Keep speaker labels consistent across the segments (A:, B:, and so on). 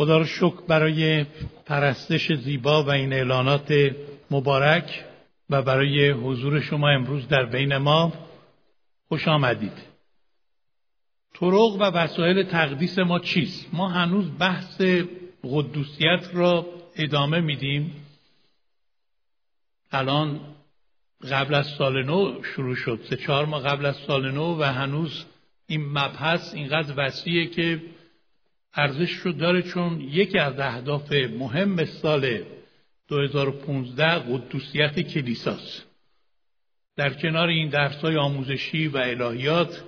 A: خدا رو شکر برای پرستش زیبا و این اعلانات مبارک و برای حضور شما امروز در بین ما خوش آمدید طرق و وسایل تقدیس ما چیست؟ ما هنوز بحث قدوسیت را ادامه میدیم الان قبل از سال نو شروع شد سه چهار ماه قبل از سال نو و هنوز این مبحث اینقدر وسیعه که ارزش رو داره چون یکی از اهداف مهم سال 2015 قدوسیت کلیساست. در کنار این درسای آموزشی و الهیات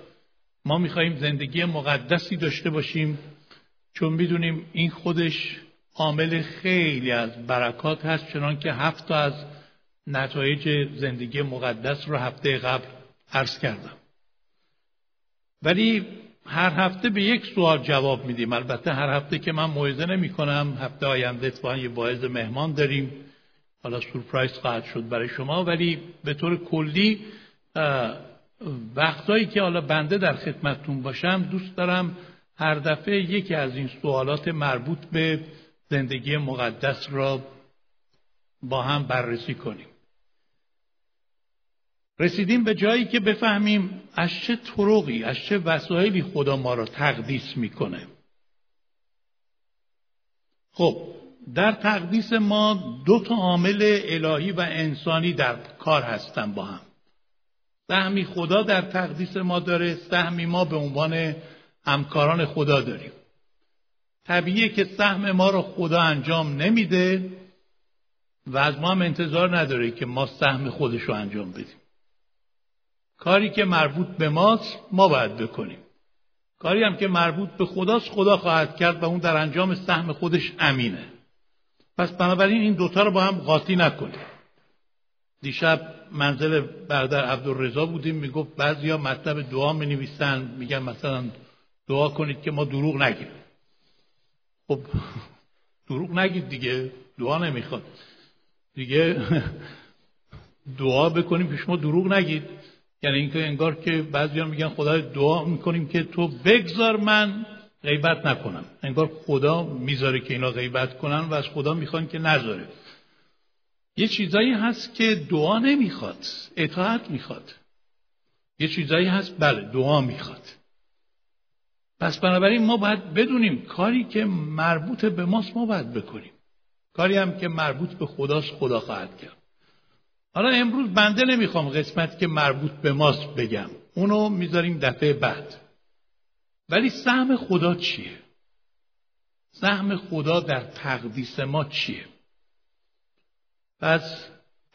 A: ما میخواییم زندگی مقدسی داشته باشیم چون می‌دونیم این خودش عامل خیلی از برکات هست چنان که هفت از نتایج زندگی مقدس رو هفته قبل عرض کردم. ولی هر هفته به یک سوال جواب میدیم. البته هر هفته که من موعظه نمی کنم هفته آینده اتفاقا یه باعث مهمان داریم. حالا سورپرایز خواهد شد برای شما. ولی به طور کلی وقتایی که حالا بنده در خدمتتون باشم دوست دارم هر دفعه یکی از این سوالات مربوط به زندگی مقدس را با هم بررسی کنیم. رسیدیم به جایی که بفهمیم از چه طرقی از چه وسایلی خدا ما را تقدیس می‌کنه. خب در تقدیس ما دو تا عامل الهی و انسانی در کار هستن با هم. سهمی خدا در تقدیس ما داره سهمی ما به عنوان همکاران خدا داریم. طبیعیه که سهم ما رو خدا انجام نمیده و از ما هم انتظار نداره که ما سهم خودش رو انجام بدیم. کاری که مربوط به ماست ما باید بکنیم. کاری هم که مربوط به خداست خدا خواهد کرد و اون در انجام سهم خودش امینه. پس بنابراین این دوتا رو با هم قاطی نکنیم. دیشب منزل برادر عبدالرضا بودیم می‌گفت بعضیا مطلب دعا می نویسن میگن مثلا دعا کنید که ما دروغ نگیم. خب دروغ نگید دیگه دعا نمی‌خواد. دیگه دعا بکنیم که شما دروغ نگید. یعنی اینکه انگار که بعضیان میگن خدا دعا می‌کنیم که تو بگذار من غیبت نکنم. انگار خدا می‌ذاره که اینا غیبت کنن و از خدا می‌خوان که نذاره. یه چیزایی هست که دعا نمی‌خواد اطاعت می‌خواد. یه چیزایی هست بله دعا می‌خواد. پس بنابراین ما باید بدونیم کاری که مربوط به ماست ما باید بکنیم. کاری هم که مربوط به خداست خدا خواهد کرد. حالا امروز بنده نمی‌خوام قسمت که مربوط به ماست بگم. اونو می‌ذاریم دفعه بعد. ولی سهم خدا چیه؟ سهم خدا در تقدیس ما چیه؟ پس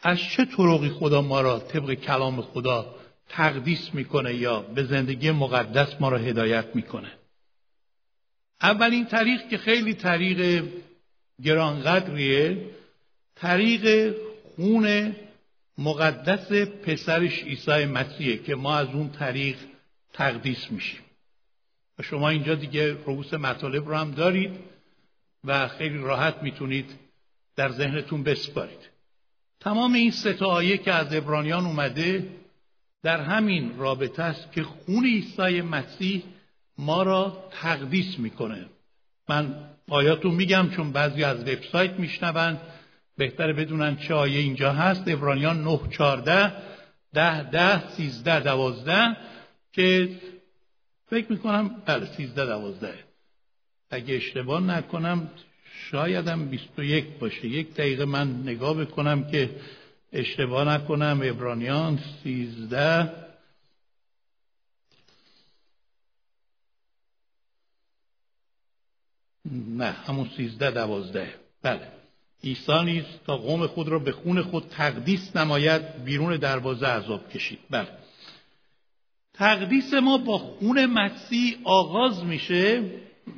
A: از چه طرقی خدا ما را طبق کلام خدا تقدیس می‌کنه یا به زندگی مقدس ما را هدایت می‌کنه؟ اولین طریق که خیلی طریق گرانقدریه طریق خون مقدس پسرش عیسی مسیحه که ما از اون طریق تقدیس میشیم. و شما اینجا دیگه رؤوس مطالب رو هم دارید و خیلی راحت می‌تونید در ذهنتون بسپارید. تمام این سه آیه که از ابرانیان اومده در همین رابطه است که خون عیسی مسیح ما را تقدیس می‌کنه. من آیاتون میگم چون بعضی از وبسایت میشنوند. بهتره بدونن چه آیه اینجا هست. ابرانیان 9 14 ده ده سیزده دوازده که فکر می‌کنم بله سیزده دوازده. اگه اشتباه نکنم شایدم 21 باشه. یک دقیقه من نگاه بکنم که اشتباه نکنم. ابرانیان سیزده. نه همون سیزده دوازده. بله. عیسی نیز تا قوم خود را به خون خود تقدیس نماید بیرون دروازه عذاب کشید. بله. تقدیس ما با خون مسیح آغاز میشه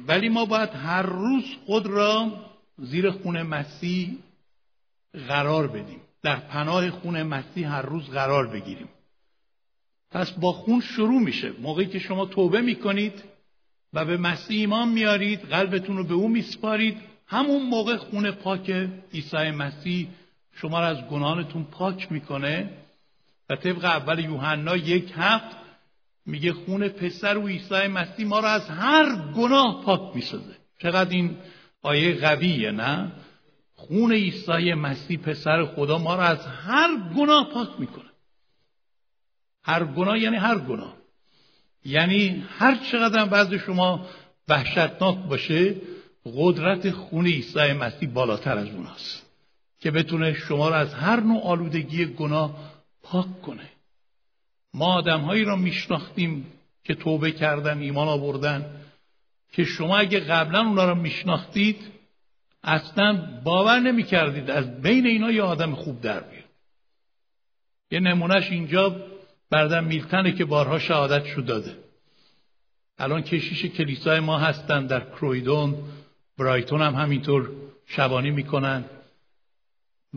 A: ولی ما باید هر روز خود را زیر خون مسیح قرار بدیم. در پناه خون مسیح هر روز قرار بگیریم. پس با خون شروع میشه. موقعی که شما توبه می‌کنید و به مسیح ایمان میارید قلبتون رو به او میسپارید همون موقع خون پاک عیسی مسیح شما را از گناهانتون پاک می‌کنه و طبق اول یوحنا یک هفت میگه خون پسر و عیسی مسیح ما را از هر گناه پاک می‌سازه. چقدر این آیه قویه نه؟ خون عیسی مسیح پسر خدا ما را از هر گناه پاک می‌کنه. هر گناه یعنی هر گناه. یعنی هر چقدر بعض شما وحشتناک باشه قدرت خون عیسی مسیح بالاتر از اوناست که بتونه شما را از هر نوع آلودگی گناه پاک کنه. ما آدمهایی را میشناختیم که توبه کردن ایمان آوردن که شما اگه قبلا اونا را میشناختید اصلا باور نمی‌کردید از بین اینا یه آدم خوب در بیاد. یه نمونهش اینجا بردن میلتنه که بارها شهادت شد داده. الان کشیش کلیسای ما هستن در کرویدون. برایتون هم همینطور شبانی می‌کنن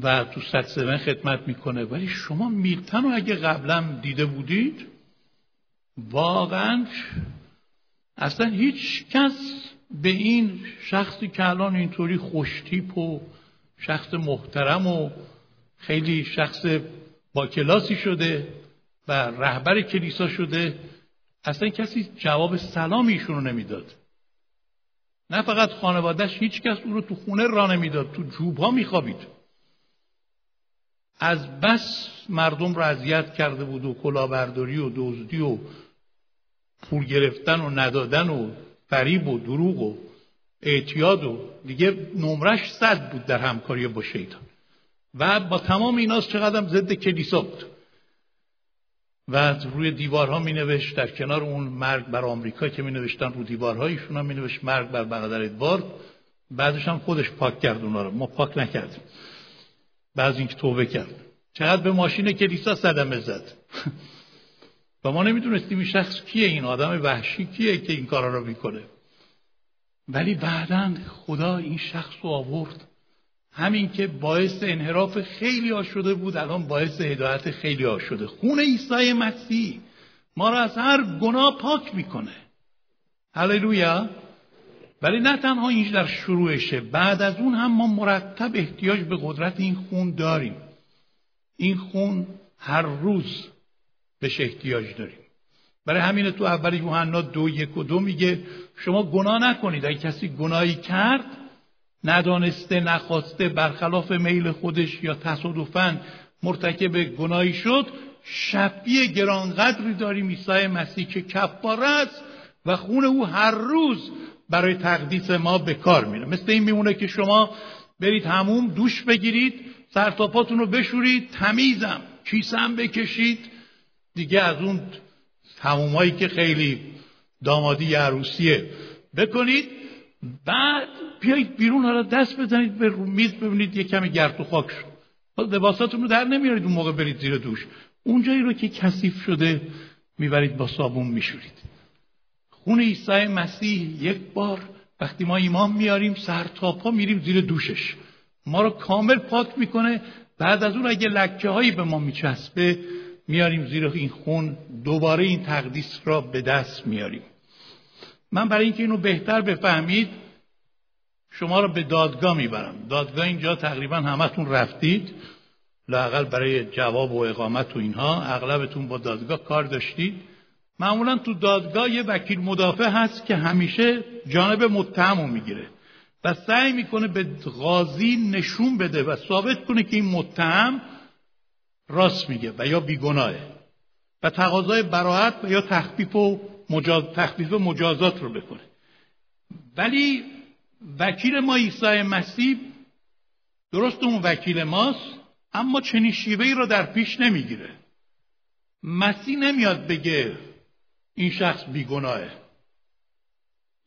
A: و تو ست خدمت می‌کنه. ولی شما میلتن رو اگه قبلا دیده بودید واقعا اصلا هیچ کس به این شخصی که الان اینطوری خوشتیپ و شخص محترم و خیلی شخص با کلاسی شده و رهبر کلیسا شده اصلا کسی جواب سلام ایشون رو نمی‌داد. نه فقط خانوادهش هیچ کس او رو تو خونه را نمی‌داد تو جوب ها میخوابید. از بس مردم رو اذیت کرده بود و کلاهبرداری و دزدی و پول گرفتن و ندادن و فریب و دروغ و اعتیاد و دیگه نمرش صد بود در همکاری با شیطان. و با تمام ایناست چقدر ضد کلیسا بود. و روی دیوارها می نوشت در کنار اون مرگ بر آمریکا که می نوشتن رو دیوارها ایشون هم می نوشت مرگ بر برادر ادوارد. بعدش هم خودش پاک کرد اونا رو. ما پاک نکردیم. بعد اینکه توبه کرد. چقدر به ماشین کلیسا صدمه زد. و ما نمی‌دونستیم این شخص کیه این آدم وحشی کیه که این کارا رو می‌کنه. ولی بعدا خدا این شخص رو آورد. همین که باعث انحراف خیلی ها شده بود الان باعث هدایت خیلی ها شده خون عیسی مسیح ما را از هر گناه پاک می‌کنه. هللویا. ولی نه تنها اینش در شروعشه بعد از اون هم ما مرتب احتیاج به قدرت این خون داریم. این خون هر روز بهش احتیاج داریم. برای همین تو اول یوحنا دو یک و دو میگه شما گناه نکنید. اگه کسی گناهی کرد ندانسته نخواسته برخلاف میل خودش یا تصادفا مرتکب گناهی شد شفی گرانقدری داریم عیسی مسیح که کفاره است و خون او هر روز برای تقدیس ما به کار میره. مثل این میمونه که شما برید هموم دوش بگیرید سرتاپاتون رو بشورید تمیزم کیسم بکشید. دیگه از اون همومایی که خیلی دامادی عروسیه بکنید. بعد بیایید بیرون حالا دست بزنید به میز ببینید یه کمی گرد و خاک شد. لباساتون رو در نمیارید اون موقع برید زیر دوش. اونجایی رو که کثیف شده می‌برید با صابون میشورید. خون عیسی مسیح یک بار وقتی ما ایمان میاریم سر تا پا میریم زیر دوشش. ما رو کامل پاک می‌کنه. بعد از اون اگه لکه هایی به ما میچسبه میاریم زیر این خون. دوباره این تقدیس را به دست میاریم. من برای اینکه اینو بهتر بفهمید شما را به دادگاه می‌برم. دادگاه اینجا تقریبا همتون رفتید. لاقل برای جواب و اقامت و اینها اغلبتون با دادگاه کار داشتید. معمولا تو دادگاه یه وکیل مدافع هست که همیشه جانب متهم رو می‌گیره و سعی می‌کنه به قاضی نشون بده و ثابت کنه که این متهم راست میگه و یا بیگناهه و تقاضای براحت و یا تخفیف و مجاز... تخفیف مجازات رو بکنه. ولی وکیل ما عیسی مسیح درست اون وکیل ماست اما چنین شیوهی رو در پیش نمی‌گیره. مسیح نمیاد بگه این شخص بیگناهه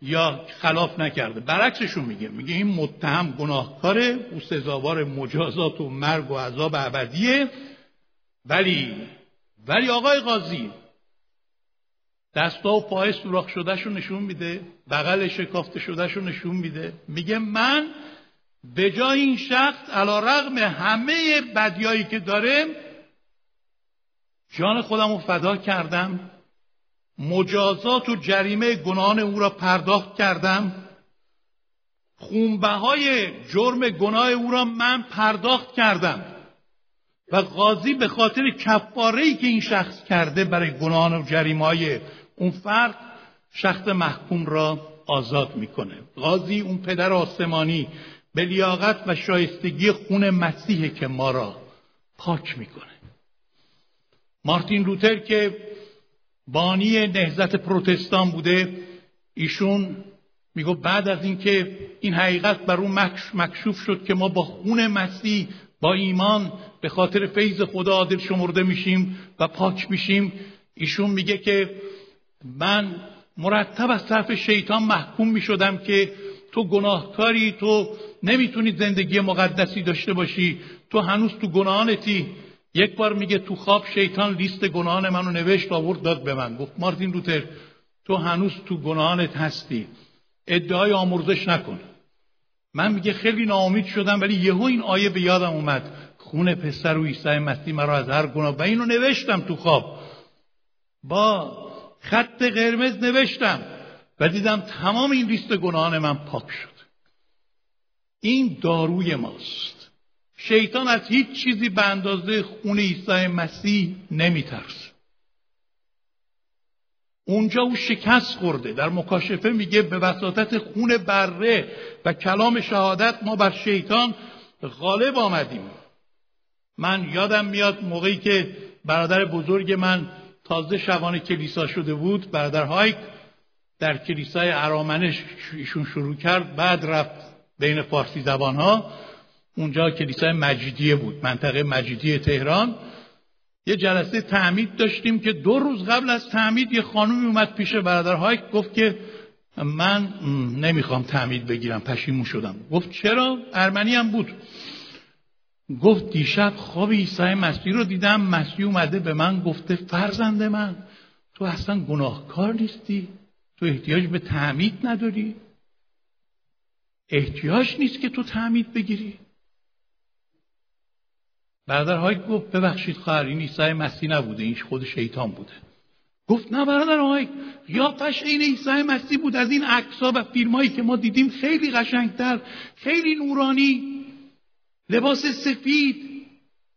A: یا خلاف نکرده. برعکسشون میگه. میگه این متهم گناهکاره او سزاوار مجازات و مرگ و عذاب ابدیه. ولی ولی آقای قاضی دستا و پای سوراخ شدهشو نشون میده بغل شکافته شدهشو نشون میده. میگه من به جای این شخص علا رغم همه بدیایی که داره جان خودم رو فدا کردم مجازات و جریمه گناهان او را پرداخت کردم. خونبه های جرم گناه او را من پرداخت کردم. و قاضی به خاطر کفاره که این شخص کرده برای گناهان و جریمه اون فرد شخص محکوم را آزاد می‌کنه. قاضی اون پدر آسمانی به لیاقت و شایستگی خون مسیح که ما را پاک می‌کنه. مارتین لوتر که بانی نهزت پروتستان بوده ایشون میگو بعد از اینکه این حقیقت بر اون مکشوف شد که ما با خون مسیح با ایمان به خاطر فیض خدا عادل شمرده میشیم و پاک میشیم ایشون میگه که من مرتب از طرف شیطان محکوم می‌شدم که تو گناهکاری تو نمی‌تونی زندگی مقدسی داشته باشی تو هنوز تو گناهانتی. یک بار میگه تو خواب شیطان لیست گناهان منو نوشت آورد داد به من. گفت مارتین لوتر تو هنوز تو گناهانت هستی. ادعای آمرزش نکن. من میگه خیلی ناامید شدم ولی یهو این آیه به یادم اومد. خون پسر و عیسی مسیح مرا از هر گناه و اینو نوشتم تو خواب. با خط قرمز نوشتم و دیدم تمام این لیست گناهان من پاک شد. این داروی ماست. شیطان از هیچ چیزی به اندازه خون عیسی مسیح نمیترسه. اونجا او شکست خورده. در مکاشفه میگه به وساطت خون بره و کلام شهادت ما بر شیطان غالب آمدیم. من یادم میاد موقعی که برادر بزرگ من تازه شبانه کلیسا شده بود برادر هایک در کلیسای ارامنش ایشون شروع کرد بعد رفت بین فارسی زبان ها اونجا کلیسای مجیدیه بود منطقه مجیدی تهران. یه جلسه تعمید داشتیم که دو روز قبل از تعمید یه خانومی اومد پیش برادر هایک گفت که من نمی‌خوام تعمید بگیرم پشیمون شدم. گفت چرا؟ ارمنی هم بود. گفت دیشب خواب عیسی مسیح رو دیدم مسیح اومده به من گفته فرزند من تو اصلا گناهکار نیستی تو احتیاج به تعمید نداری. احتیاج نیست که تو تعمید بگیری. برادر های گفت ببخشید خواهر این عیسی مسیح نبوده این خود شیطان بوده. گفت نه برادر های قیافش این عیسی مسیح بود از این عکس‌ها و فیلمایی که ما دیدیم خیلی قشنگتر خیلی نورانی. لباس سفید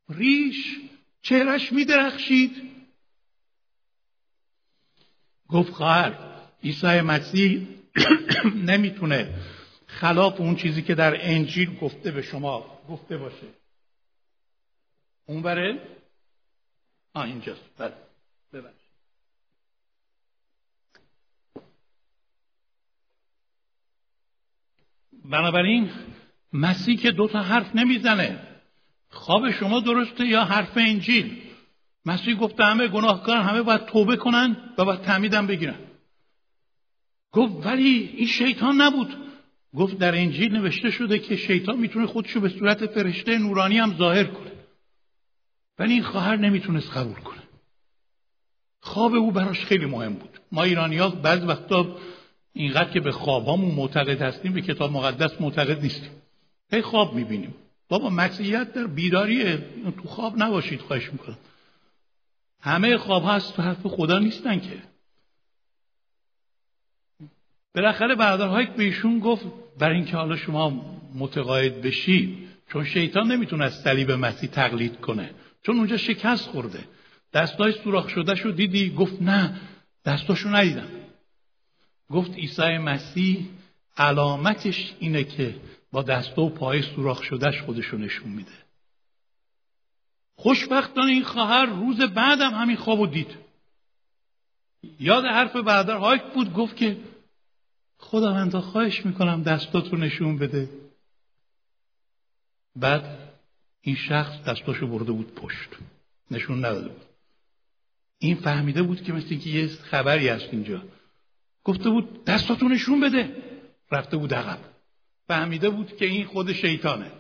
A: ریش چهرش میدرخشید. گفت خواهر عیسی مسیح نمی‌تونه خلاف اون چیزی که در انجیل گفته به شما گفته باشه. اون بره آه اینجاست. بله. بنابراین مسیح که دو تا حرف نمی‌زنه. خواب شما درسته یا حرف انجیل مسیح گفته همه گناهکارن همه باید توبه کنن و باید تعمیدم بگیرن. گفت ولی این شیطان نبود. گفت در انجیل نوشته شده که شیطان می‌تونه خودشو به صورت فرشته نورانی هم ظاهر کنه. ولی این خواهر نمی‌تونست قبول کنه. خواب او براش خیلی مهم بود. ما ایرانی ها بعض وقتا اینقدر که به خوابامون معتقد هستیم به کتاب مقدس معتقد نیستیم. هی خواب می‌بینیم. بابا مسیحیت در بیداریه. تو خواب نباشید خواهش می‌کنم. همه خواب هست تو حرف خدا نیستن که. بالاخره برادر که به ایشون گفت برای اینکه حالا شما متقاعد بشید چون شیطان نمی‌تونه از صلیب مسیح تقلید کنه. چون اونجا شکست خورده. دستای سوراخ شده شو دیدی؟ گفت نه دستاشو ندیدم. گفت عیسی مسیح علامتش اینه که با دست و پای سوراخ شدهش خودشو نشون میده. خوشبختانه این خواهر روز بعدم همین خوابو دید. یاد حرف برادر هایک بود گفت که خداوندا خواهش می‌کنم دستاتو نشون بده. بعد این شخص دستاشو برده بود پشت. نشون نداده بود. این فهمیده بود که مثل که یه خبری هست اینجا. گفته بود دستاتو نشون بده. رفته بود عقب. فهمیده بود که این خود شیطانه.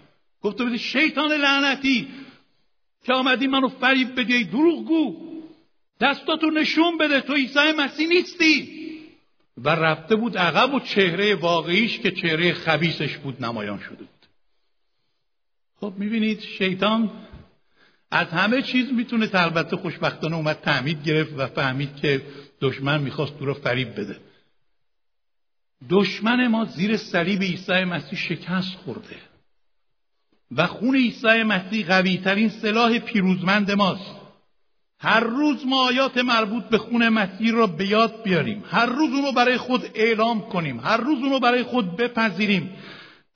A: گفته بود شیطان لعنتی که آمدی منو فریب بدی دروغگو. دستاتو نشون بده تو عیسی مسیح نیستی. و رفته بود عقب و چهره واقعیش که چهره خبیسش بود نمایان شده بود. خب می‌بینید شیطان از همه چیز می‌تونه البته خوشبختانه اومد تعمید گرفت و فهمید که دشمن می‌خواست او را فریب بده. دشمن ما زیر صلیب عیسی مسیح شکست خورده. و خون عیسی مسیح قوی ترین سلاح پیروزمند ماست. هر روز ما آیات مربوط به خون مسیح را به یاد بیاریم. هر روز اونو برای خود اعلام کنیم. هر روز اونو برای خود بپذیریم.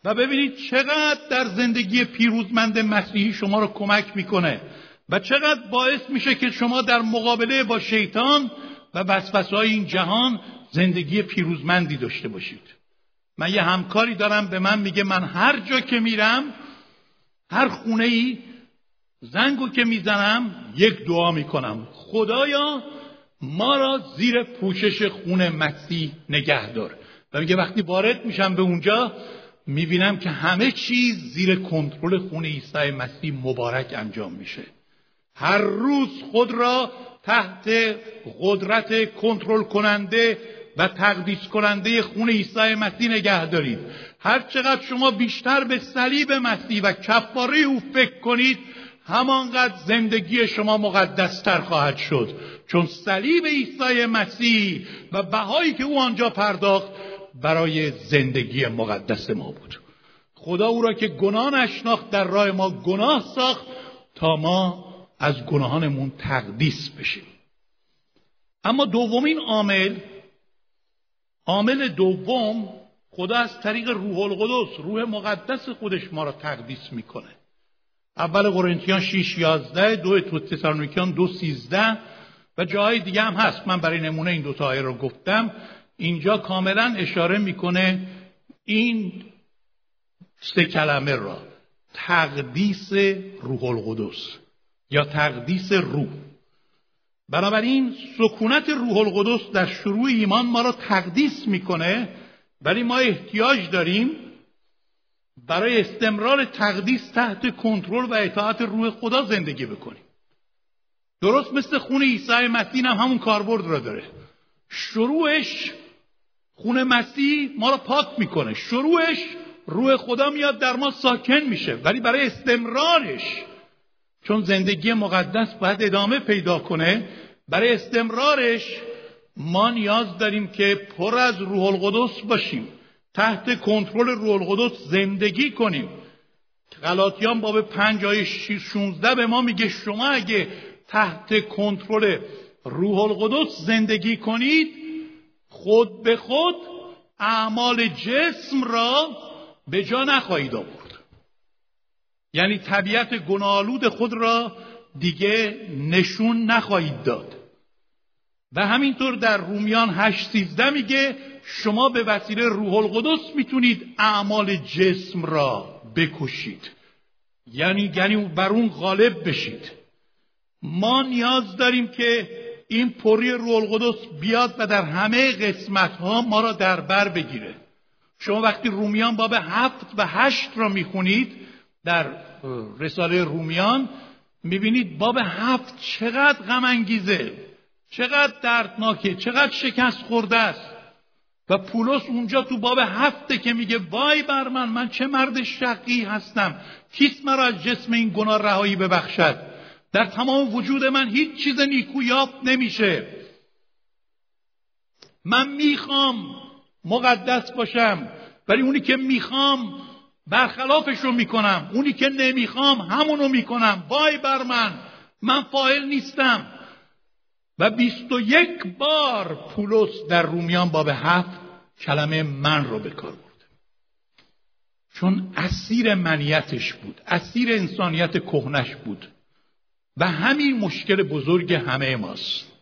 A: و ببینید چقدر در زندگی پیروزمند مسیحی شما رو کمک می‌کنه. و چقدر باعث میشه که شما در مقابله با شیطان و وسوسه این جهان زندگی پیروزمندی داشته باشید. من یه همکاری دارم به من میگه من هر جا که میرم هر خونه ای زنگو که می‌زنم یک دعا می‌کنم. خدایا ما را زیر پوشش خون مسیح نگه دار و میگه وقتی وارد میشم به اونجا می‌بینم که همه چیز زیر کنترل خون عیسی مسیح مبارک انجام میشه. هر روز خود را تحت قدرت کنترل کننده و تقدیس کننده خون عیسی مسیح نگه دارید. هر چقدر شما بیشتر به صلیب مسیح و کفاره او فکر کنید همانقدر زندگی شما مقدستر خواهد شد. چون صلیب عیسی مسیح و بهایی که او آنجا پرداخت برای زندگی مقدس ما بود. خدا او را که گناه نشناخت در راه ما گناه ساخت تا ما از گناهانمون تقدیس بشیم. اما دومین عامل عامل دوم خدا از طریق روح القدس روح مقدس خودش ما را تقدیس می‌کنه. اول قرنتیان 6 11 دو تسالونیکیان 2 13 و جاهای دیگه هم هست. من برای نمونه این دو تا آیه رو گفتم. اینجا کاملا اشاره می‌کنه این سه کلمه را. تقدیس روح القدس یا تقدیس روح. بنابراین سکونت روح القدس در شروع ایمان ما را تقدیس می‌کنه ولی ما احتیاج داریم برای استمرار تقدیس تحت کنترل و اطاعت روح خدا زندگی بکنیم. درست مثل خون عیسی مسیح هم همون کاربرد را داره. شروعش خون مسیح ما را پاک می‌کنه. شروعش روح خدا میاد در ما ساکن میشه ولی برای استمرارش چون زندگی مقدس باید ادامه پیدا کنه برای استمرارش ما نیاز داریم که پر از روح القدس باشیم تحت کنترل روح القدس زندگی کنیم. غلاطیان باب پنج آیه 16 به ما میگه شما اگه تحت کنترل روح القدس زندگی کنید خود به خود اعمال جسم را به جا نخواهید آورد. یعنی طبیعت گناهالود خود را دیگه نشون نخواهید داد. و همینطور در رومیان 8 13 میگه شما به وسیله روح القدس می‌تونید اعمال جسم را بکشید. یعنی یعنی بر اون غالب بشید. ما نیاز داریم که این پری روح القدس بیاد و در همه قسمت ها ما را در بر بگیره. شما وقتی رومیان باب هفت و هشت را می‌خونید در رساله رومیان می‌بینید باب هفت چقدر غم انگیزه چقدر دردناکه چقدر شکست خورده است. و پولس اونجا تو باب هفته که میگه وای بر من من چه مرد شقی هستم. کیست مرا از جسم این گناه رهایی ببخشد؟ در تمام وجود من هیچ چیز نیکو یافت نمیشه. من می‌خوام مقدس باشم ولی اونی که می‌خوام برخلافش رو می‌کنم. اونی که نمی‌خوام همونو می‌کنم. وای بر من من فاعل نیستم. و بیست و یک بار پولس در رومیان باب هفت کلمه من رو به کار برده چون اسیر منیتش بود اسیر انسانیت کهنش بود و همین مشکل بزرگ همه ماست.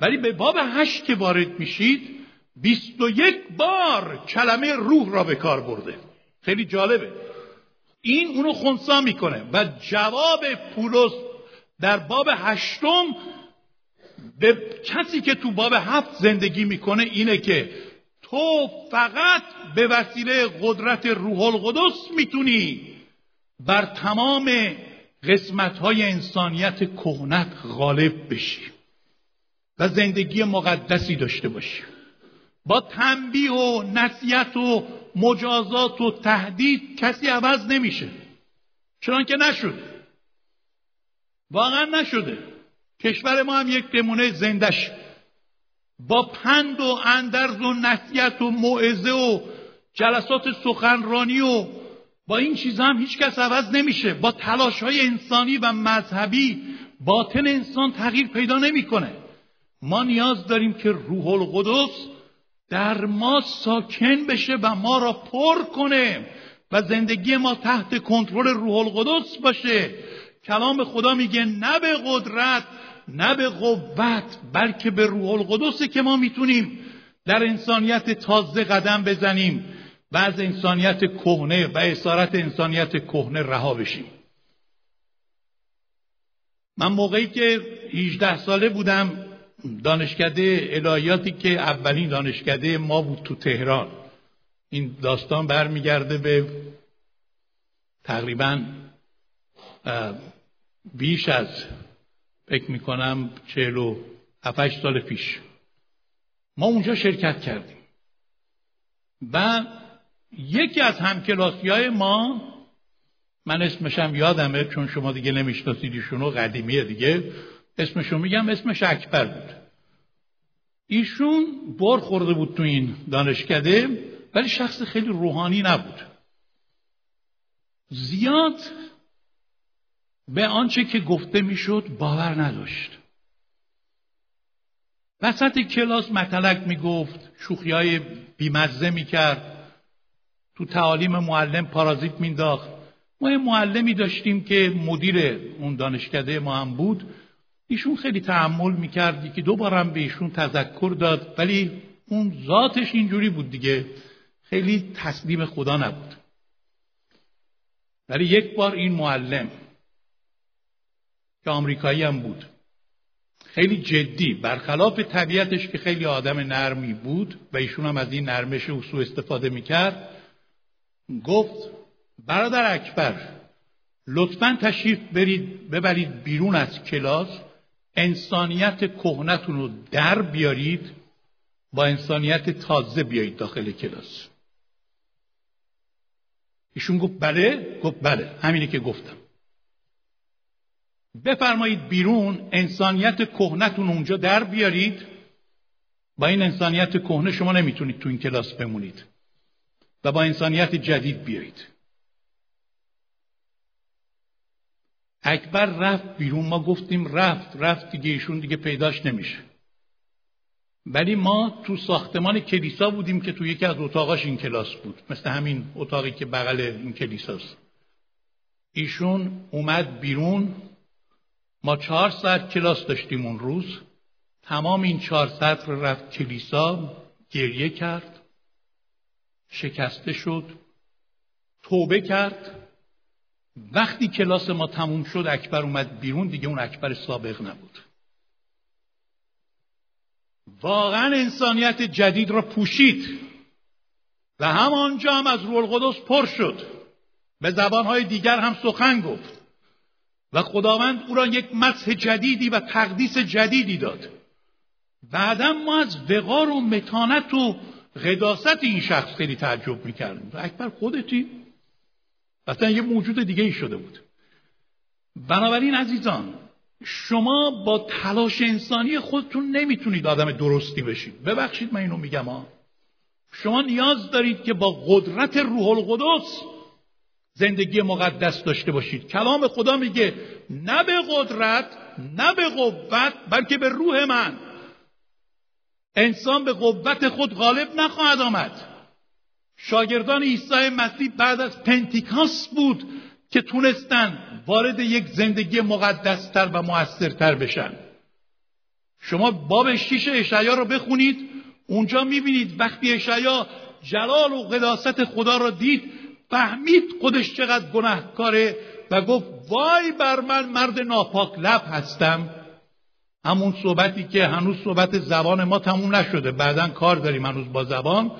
A: ولی به باب هشت که وارد میشید بیست و یک بار کلمه روح را به کار برده. خیلی جالبه. این اونو خونسا می‌کنه و جواب پولس در باب هشتم به کسی که تو باب هفت زندگی می‌کنه اینه که تو فقط به وسیله قدرت روح القدس می‌تونی بر تمام قسمت های انسانیت کهنت غالب بشی و زندگی مقدسی داشته باشی. با تنبیه و نصیحت و مجازات و تهدید کسی عوض نمیشه. چون که نشده واقعا نشده. کشور ما هم یک نمونه زندش با پند و اندرز و نصیحت و موعظه و جلسات سخنرانی و با این چیزا هم هیچ کس عوض نمیشه. با تلاش های انسانی و مذهبی باطن انسان تغییر پیدا نمی‌کنه. ما نیاز داریم که روح القدس در ما ساکن بشه و ما را پر کنه و زندگی ما تحت کنترل روح القدس باشه. کلام خدا میگه نه به قدرت نه به قوت بلکه به روح القدسه که ما می‌تونیم در انسانیت تازه قدم بزنیم و از انسانیت کهنه و اسارت انسانیت کهنه رها بشیم. من موقعی که 18 ساله بودم دانشکده الهیاتی که اولین دانشکده ما بود تو تهران. این داستان برمیگرده به تقریبا بیش از فکر می‌کنم چهل و هفتش سال پیش. ما اونجا شرکت کردیم. و یکی از همکلاسی های ما من اسمشم یادمه چون شما دیگه نمی‌شناسید ایشونو قدیمیه دیگه اسمشو میگم اسمش اکبر بود. ایشون بار خورده بود تو این دانشکده ولی شخص خیلی روحانی نبود. زیاد به آنچه که گفته می‌شد باور نداشت. وسط کلاس مطلق می‌گفت شوخی های بیمزه می‌کرد. تو تعالیم معلم پارازیت مینداخت. ما یه معلمی داشتیم که مدیر اون دانشکده ما هم بود. ایشون خیلی تحمل می‌کرد که دو بارم به ایشون تذکر داد. ولی اون ذاتش اینجوری بود دیگه. خیلی تسلیم خدا نبود. ولی یک بار این معلم که آمریکایی هم بود. خیلی جدی برخلاف طبیعتش که خیلی آدم نرمی بود و ایشون هم از این نرمش او سو استفاده می‌کرد گفت برادر اکبر لطفا تشریف برید ببرید بیرون از کلاس انسانیت کهنتون رو در بیارید با انسانیت تازه بیایید داخل کلاس. ایشون گفت بله؟ گفت بله. همینه که گفتم. بفرمایید بیرون انسانیت کهنتون اونجا در بیارید. با این انسانیت کهنه شما نمی‌تونید تو این کلاس بمونید. و با انسانیت جدید بیایید. اکبر رفت بیرون. ما گفتیم رفت رفت دیگه ایشون دیگه پیداش نمیشه. ولی ما تو ساختمان کلیسا بودیم که تو یکی از اتاقاش این کلاس بود. مثل همین اتاقی که بغل این کلیساست. ایشون اومد بیرون. ما چهار ساعت کلاس داشتیم اون روز. تمام این چهار ساعت رو رفت کلیسا گریه کرد شکسته شد توبه کرد. وقتی کلاس ما تموم شد اکبر اومد بیرون. دیگه اون اکبر سابق نبود. واقعا انسانیت جدید را پوشید. و همانجا هم از روح القدس پر شد. به زبانهای دیگر هم سخن گفت. و خداوند او را یک مسح جدیدی و تقدیس جدیدی داد. بعدا ما از وقار و متانت و قداست این شخص خیلی تعجب می‌کردیم. اکبر خودتی؟ اصلا یه موجود دیگه ای شده بود. بنابراین عزیزان شما با تلاش انسانی خودتون نمی‌تونید آدم درستی بشید. ببخشید من اینو میگم ها شما نیاز دارید که با قدرت روح القدس زندگی مقدس داشته باشید. کلام خدا میگه نه به قدرت نه به قوت بلکه به روح من. انسان به قوت خود غالب نخواهد آمد. شاگردان عیسی مسیح بعد از پنتیکاس بود که تونستن وارد یک زندگی مقدستر و موثرتر بشن. شما باب شیش اشعیا رو بخونید اونجا می‌بینید وقتی اشعیا جلال و قداست خدا را دید فهمید خودش چقدر گناهکاره و گفت وای بر من مرد ناپاک لب هستم. همون صحبتی که هنوز صحبت زبان ما تموم نشده. بعدا کار داریم هنوز با زبان.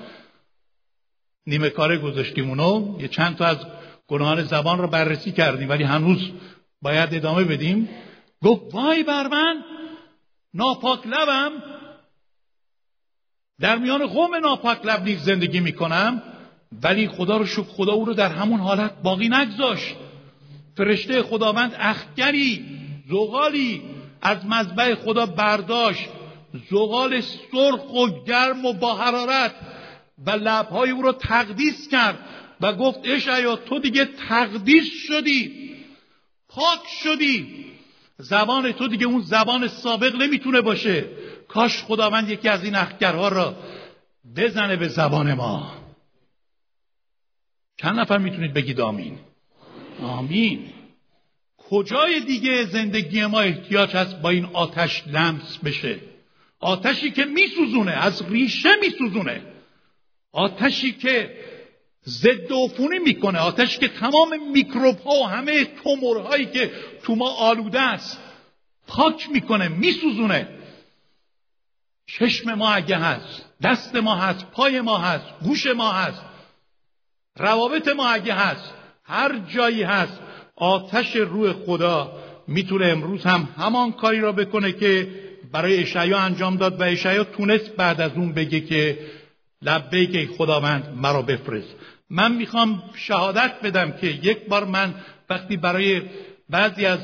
A: نیمه کاره گذاشتیم اونو یه چند تا از گناهان زبان رو بررسی کردیم ولی هنوز باید ادامه بدیم. گفت وای بر من ناپاک لبم. در میان قوم ناپاک لب نیز زندگی می‌کنم. ولی خدا رو شکر خدا او رو در همون حالت باقی نگذاشت. فرشته خداوند اخگری زغالی از مذبح خدا برداشت. زغال سرخ و گرم و با حرارت. و لبهای او رو تقدیس کرد و گفت اشعیا تو دیگه تقدیس شدی پاک شدی. زبان تو دیگه اون زبان سابق نمی‌تونه باشه. کاش خداوند یکی از این اخگرها را بزنه به زبان ما. چند نفر می‌تونید بگید آمین؟ آمین. کجای دیگه زندگی ما احتیاج هست با این آتش لمس بشه؟ آتشی که میسوزونه از ریشه میسوزونه. آتشی که ضد عفونی می‌کنه آتشی که تمام میکروب ها و همه تومورهایی که تو ما آلوده است پاک می‌کنه میسوزونه. چشم ما اگه هست دست ما هست پای ما هست گوش ما هست روابط ما اگه هست هر جایی هست آتش روح خدا می‌تونه امروز هم همان کاری را بکنه که برای اشعیا انجام داد و اشعیا تونست بعد از اون بگه که لبیک خداوند مرا بفرست. من می‌خوام شهادت بدم که یک بار من وقتی برای بعضی از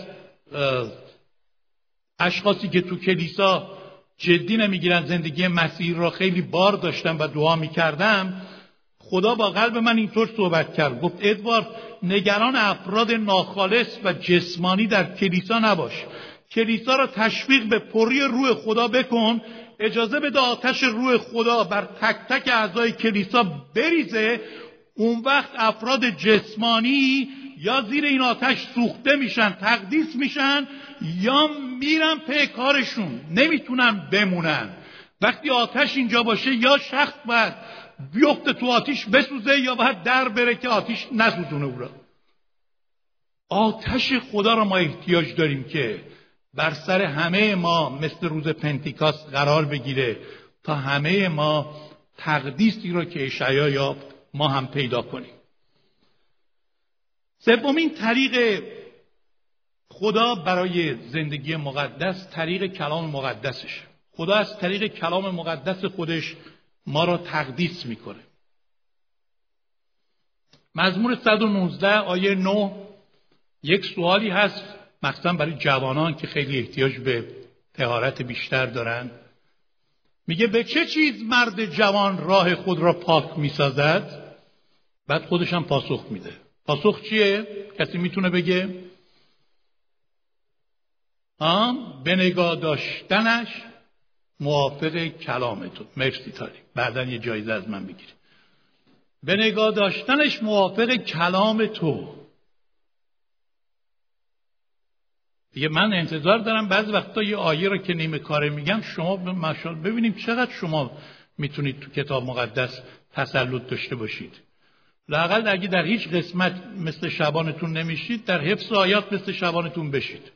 A: اشخاصی که تو کلیسا جدی نمی‌گیرن زندگی مسیح را خیلی بار داشتم و دعا می‌کردم خدا با قلب من اینطور صحبت کرد. گفت ادوارد نگران افراد ناخالص و جسمانی در کلیسا نباش. کلیسا را تشویق به پری روح خدا بکن. اجازه بده آتش روح خدا بر تک تک اعضای کلیسا بریزه. اون وقت افراد جسمانی یا زیر این آتش سوخته میشن تقدیس میشن یا میرن پی کارشون. نمی‌تونن بمونن. وقتی آتش اینجا باشه یا شخص باید بیفت تو آتیش بسوزه یا باید در بره که آتیش نسوزونه او را. آتش خدا را ما احتیاج داریم که بر سر همه ما مثل روز پنتیکاست قرار بگیره تا همه ما تقدیسی را که اشعیا یافت ما هم پیدا کنیم. سومین طریق خدا برای زندگی مقدس طریق کلام مقدسش. خدا از طریق کلام مقدس خودش ما را تقدیس می‌کنه. مزمور 119 آیه 9 یک سوالی هست مخصوصا برای جوانان که خیلی احتیاج به تهارت بیشتر دارن. میگه به چه چیز مرد جوان راه خود را پاک می‌سازد؟ بعد خودش هم پاسخ میده. پاسخ چیه؟ کسی می‌تونه بگه؟ به نگاه داشتنش موافق کلام تو. مرسی تاری بعدا یه جایزه از من بگیری به نگاه داشتنش موافق کلام تو. دیگه من انتظار دارم بعض وقتا یه آیه رو که نیمه کاره میگم شما مشال ببینیم چقدر شما می‌تونید تو کتاب مقدس تسلط داشته باشید. لاقل اگه در هیچ قسمت مثل شبانتون نمیشید در حفظ آیات مثل شبانتون بشید.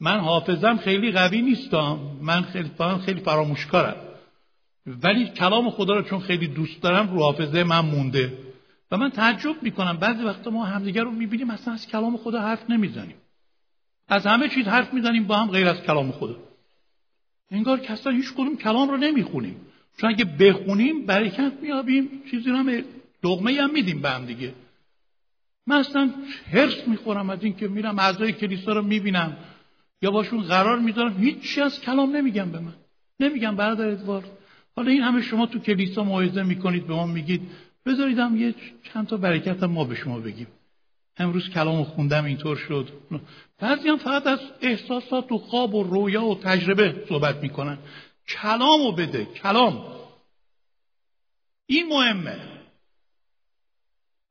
A: من حافظم خیلی قوی نیستم من خیلی خیلی فراموشکارم. ولی کلام خدا رو چون خیلی دوست دارم رو حافظه من مونده. و من تعجب می‌کنم. بعضی وقتا ما همدیگر رو می‌بینیم اصلا از کلام خدا حرف نمی‌زنیم. از همه چیز حرف می‌زنیم با هم غیر از کلام خدا. انگار اصلا هیچ کدوم کلام رو نمی‌خونیم. چون اگه بخونیم برکت میابیم چیزی رو هم دغمه هم میدیم به هم دیگه. من اصلا حرس می‌خورم از اینکه میرم اعضای کلیسا رو می‌بینم. یا باشون قرار می‌ذارم هیچی از کلام نمیگم به من. نمیگم برادر ادوارد. حالا این همه شما تو کلیسا موعظه می‌کنید به ما میگید. بذارید هم یه چند تا برکت هم ما به شما بگیم. امروز کلام خوندم اینطور شد. بعضی هم فقط از احساسات و خواب و رویا و تجربه صحبت می‌کنن. کلامو بده کلام. این مهمه.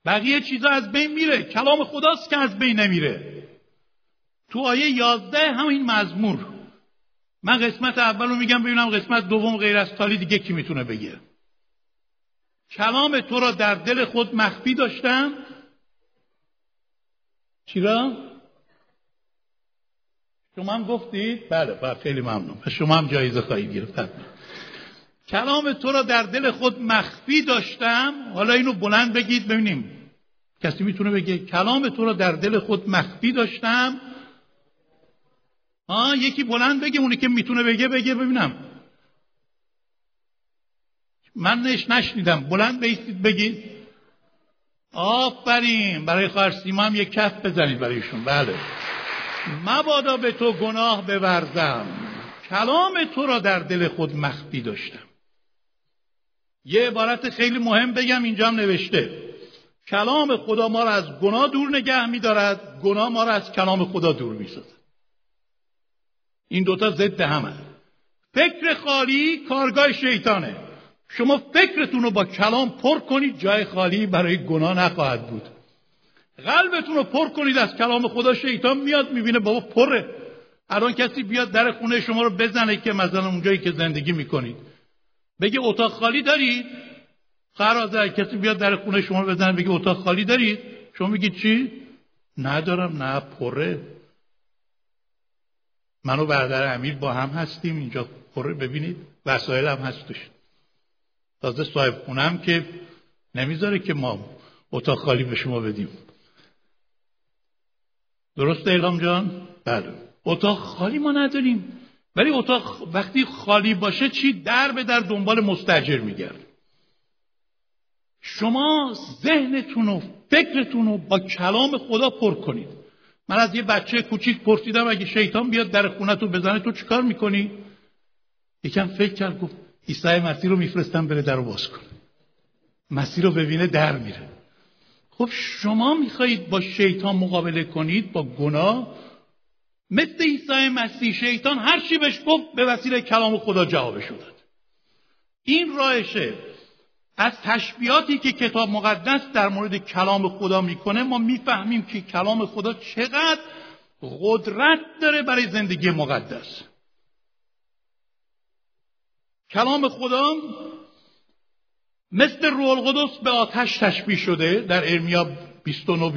A: بقیه چیزا از بین میره. کلام خداست که از بین نمیره. تو آیه یازده همین مزمور. من قسمت اول رو میگم ببینم قسمت دوم غیر از تالی دیگه کی می‌تونه بگه. کلام تو را در دل خود مخفی داشتم. چرا؟ شما هم گفتید بله بله خیلی ممنون. شما هم جایزه خواهید گرفت. کلام تو را در دل خود مخفی داشتم. حالا اینو بلند بگید ببینیم. کسی می‌تونه بگه کلام تو را در دل خود مخفی داشتم. ها یکی بلند بگه اونی که می‌تونه بگه بگه ببینم. من نش نشنیدم. بلند بیستید بگید آفرین. برای خواهر سیما هم یک کف بزنید برایشون. بله. مبادا به تو گناه بورزم کلام تو را در دل خود مخفی داشتم. یه عبارت خیلی مهم بگم اینجا هم نوشته. کلام خدا ما را از گناه دور نگه میدارد. گناه ما را از کلام خدا دور می‌سازد. این دوتا ضد همه. فکر خالی کارگاه شیطانه. شما فکرتون رو با کلام پر کنید جای خالی برای گناه نخواهد بود. قلبتون رو پر کنید از کلام خدا شیطان میاد می‌بینه بابا پره. الان کسی بیاد در خونه شما رو بزنه که مثلا اونجایی که زندگی می‌کنید. بگه اتاق خالی دارید؟ فرازه کسی بیاد در خونه شما رو بزنه بگه اتاق خالی دارید؟ شما میگید چی؟ ندارم نه پره. من و برادر امیر با هم هستیم. اینجا ببینید. وسایل هم هستش. تازه صاحب خونم که نمی‌ذاره که ما اتاق خالی به شما بدیم. درست ایلام جان؟ بله. اتاق خالی ما نداریم. ولی اتاق وقتی خالی باشه چی در به در دنبال مستجر میگرد. شما ذهنتون و فکرتون رو با کلام خدا پر کنید. من از یه بچه کوچیک پرسیدم اگه شیطان بیاد در خونتو بزنه تو چیکار می‌کنی؟ یکم فکر کرد گفت عیسی مسیح رو میفرستم بره در رو باز کنه. مسیح رو ببینه در میره. خب شما می‌خواهید با شیطان مقابله کنید با گناه؟ مثل عیسی مسیح شیطان هر چی بهش گفت به وسیله کلام خدا جوابش داد. این راهشه از تشبیهاتی که کتاب مقدس در مورد کلام خدا می‌کنه ما می‌فهمیم که کلام خدا چقدر قدرت داره برای زندگی مقدس. کلام خدا مثل روح القدس به آتش تشبیه شده در ارمیا 29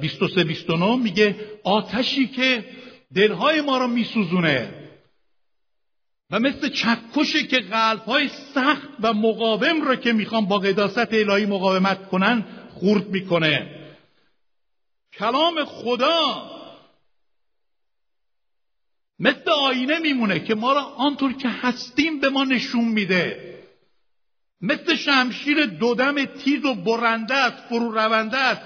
A: 23 29 میگه آتشی که دلهای ما را میسوزونه. و مثل چکشی که قلبهای سخت و مقاوم را که می‌خوان با قداست الهی مقاومت کنن خورد می‌کنه. کلام خدا مثل آینه میمونه که ما را آنطور که هستیم به ما نشون میده. مثل شمشیر دودم تیز و برنده است فرو رونده است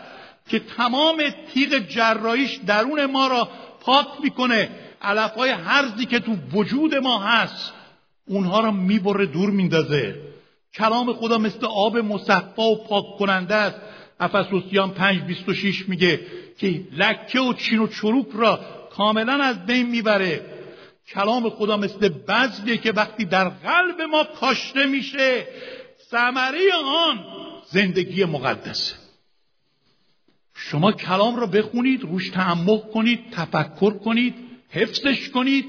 A: که تمام تیغ جرایش درون ما را پاک می‌کنه. علفهای هرزی که تو وجود ما هست اونها را می‌بره دور میندازه. کلام خدا مثل آب مصفا و پاک کننده است. افسوسیان 5.26 میگه که لکه و چین و چروک را کاملا از بین می‌بره. کلام خدا مثل بذلیه که وقتی در قلب ما کاشته میشه ثمره آن زندگی مقدسه شما کلام را بخونید روش تعمق کنید تفکر کنید. حفظش کنید.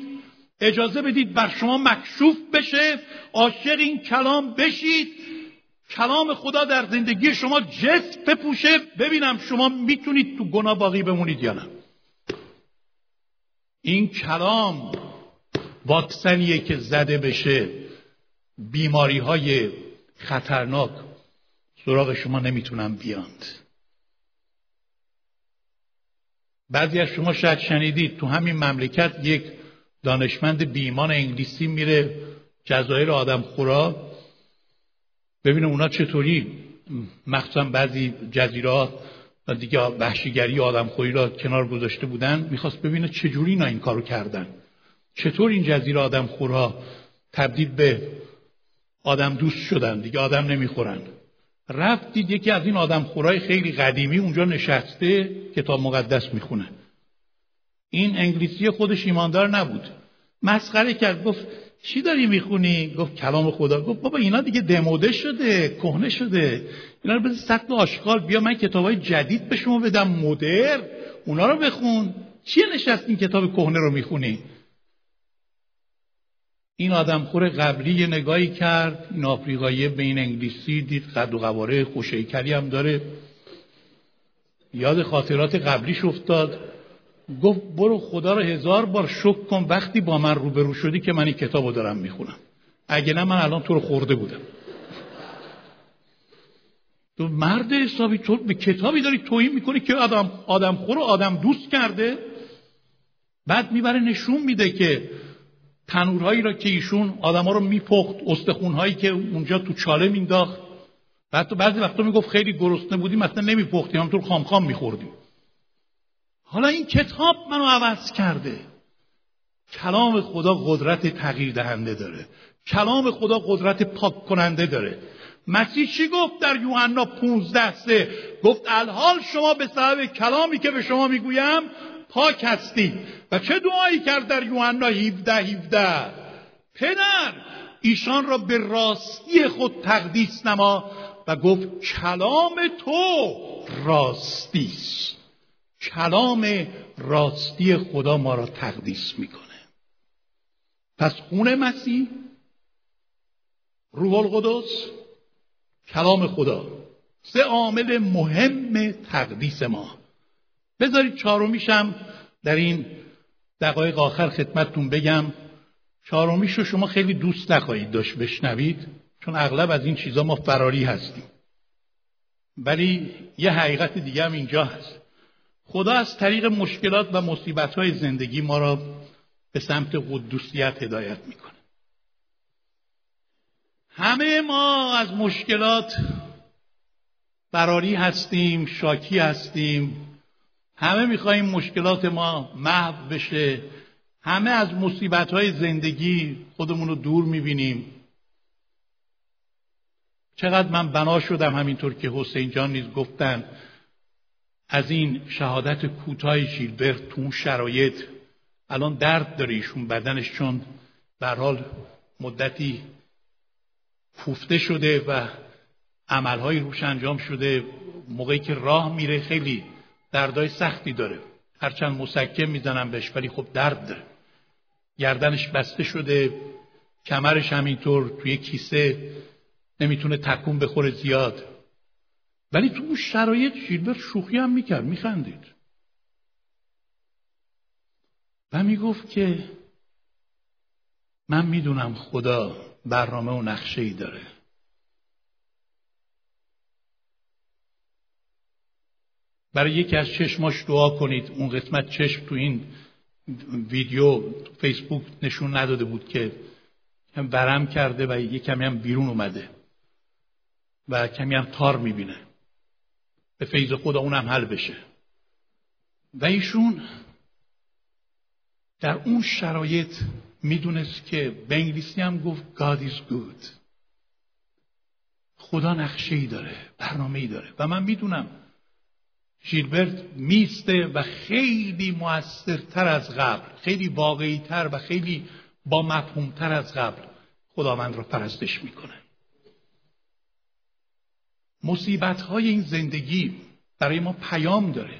A: اجازه بدید بر شما مکشوف بشه. عاشق این کلام بشید. کلام خدا در زندگی شما جس بپوشه. ببینم شما می‌تونید تو گناه باقی بمونید یا نه. این کلام واکسنیه که زده بشه بیماری های خطرناک. سراغ شما نمی‌تونن بیاند. بعضی از شما شاید شنیدید تو همین مملکت یک دانشمند بیمان انگلیسی میره جزایر آدم خورا ببینه اونا چطوری مخصوصا بعضی جزیره و دیگه وحشیگری آدم خوری را کنار گذاشته بودن. می‌خواست ببینه چجوری اینا این کارو کردن. چطور این جزیره آدم خورها تبدیل به آدم دوست شدن؟ دیگه آدم نمی‌خورن. رفت دید یکی از این آدم خورای خیلی قدیمی اونجا نشسته کتاب مقدس می‌خونه. این انگلیسی خودش ایماندار نبود. مسخره کرد گفت چی داری می‌خونی؟ گفت کلام خدا. گفت بابا اینا دیگه دموده شده کهنه شده. اینا رو بذار سطل آشغال بیا من کتاب های جدید به شما بدم مدر اونا رو بخون. چیه نشست این کتاب کهنه رو می‌خونی؟ این آدم خور قبلی یه نگاهی کرد. این آفریقایی به این انگلیسی دید قد و قواره خوشیکری هم داره. یاد خاطرات قبلیش افتاد. گفت برو خدا رو هزار بار شک کن وقتی با من روبرو شدی که من این کتاب رو دارم می‌خونم. اگه نه من الان تو رو خورده بودم. تو مرد حسابی تو به کتابی داری توهین می‌کنی که آدم آدم خور و آدم دوست کرده؟ بعد می‌بره نشون میده که تنورهایی را که ایشون آدما رو میپخت استخونهایی که اونجا تو چاله مینداخت بعد تو بعضی وقتا می‌گفت خیلی گرسنه بودیم مثلا نمیپختیم همطور خام خام میخوردیم. حالا این کتاب منو عوض کرده. کلام خدا قدرت تغییر دهنده داره. کلام خدا قدرت پاک کننده داره. مسیح چی گفت در یوحنا 15 سه؟ گفت الحال شما به سبب کلامی که به شما می‌گویم پاک هستید و چه دعایی کرد در یوحنا 17 17 پدر ایشان را به راستی خود تقدیس نما و گفت کلام تو راستی است. کلام راستی خدا ما را تقدیس می‌کنه. پس خون مسیح روح القدس کلام خدا سه عامل مهم تقدیس ما. بذارید چهارمیشم در این دقایق آخر خدمتتون بگم. چهارمیش رو شما خیلی دوست نخواهید داشت بشنوید چون اغلب از این چیزا ما فراری هستیم. ولی یه حقیقت دیگه هم اینجا هست. خدا از طریق مشکلات و مصیبت های زندگی ما را به سمت قدوسیت هدایت می‌کنه همه ما از مشکلات فراری هستیم شاکی هستیم. همه می‌خواهیم مشکلات ما محو بشه. همه از مصیبت های زندگی خودمون رو دور می‌بینیم. چقدر من بنا شدم همینطور که حسین جان نیز گفتن. از این شهادت کوتاه شیلبرت تو اون شرایط الان درد داره ایشون بدنش چون به حال مدتی کوفته شده و عملهایی روش انجام شده. موقعی که راه میره خیلی دردای سختی داره. هرچند مسکم می‌زنم بهش ولی خب درد داره. گردنش بسته شده کمرش همینطور توی کیسه نمی‌تونه تکون بخوره زیاد. ولی تو اون شرایط شیلبر شوخی هم می‌کرد میخندید. و می‌گفت که من می‌دونم خدا برنامه و نقشه ای داره. برای یکی از چشماش دعا کنید. اون قسمت چشم تو این ویدیو فیسبوک نشون نداده بود که برم کرده و یه کمی هم بیرون اومده و کمی هم تار می‌بینه. به فیض خدا اونم حل بشه. و ایشون در اون شرایط می‌دونست که به انگلیسی هم گفت God is good. خدا نقشه ای داره برنامه داره. و من می‌دونم ژیلبرت میسته و خیلی موثرتر از قبل خیلی واقعیتر و خیلی با مفهومتر از قبل خداوند را پرستش می‌کنه. مصیبت های این زندگی برای ما پیام داره.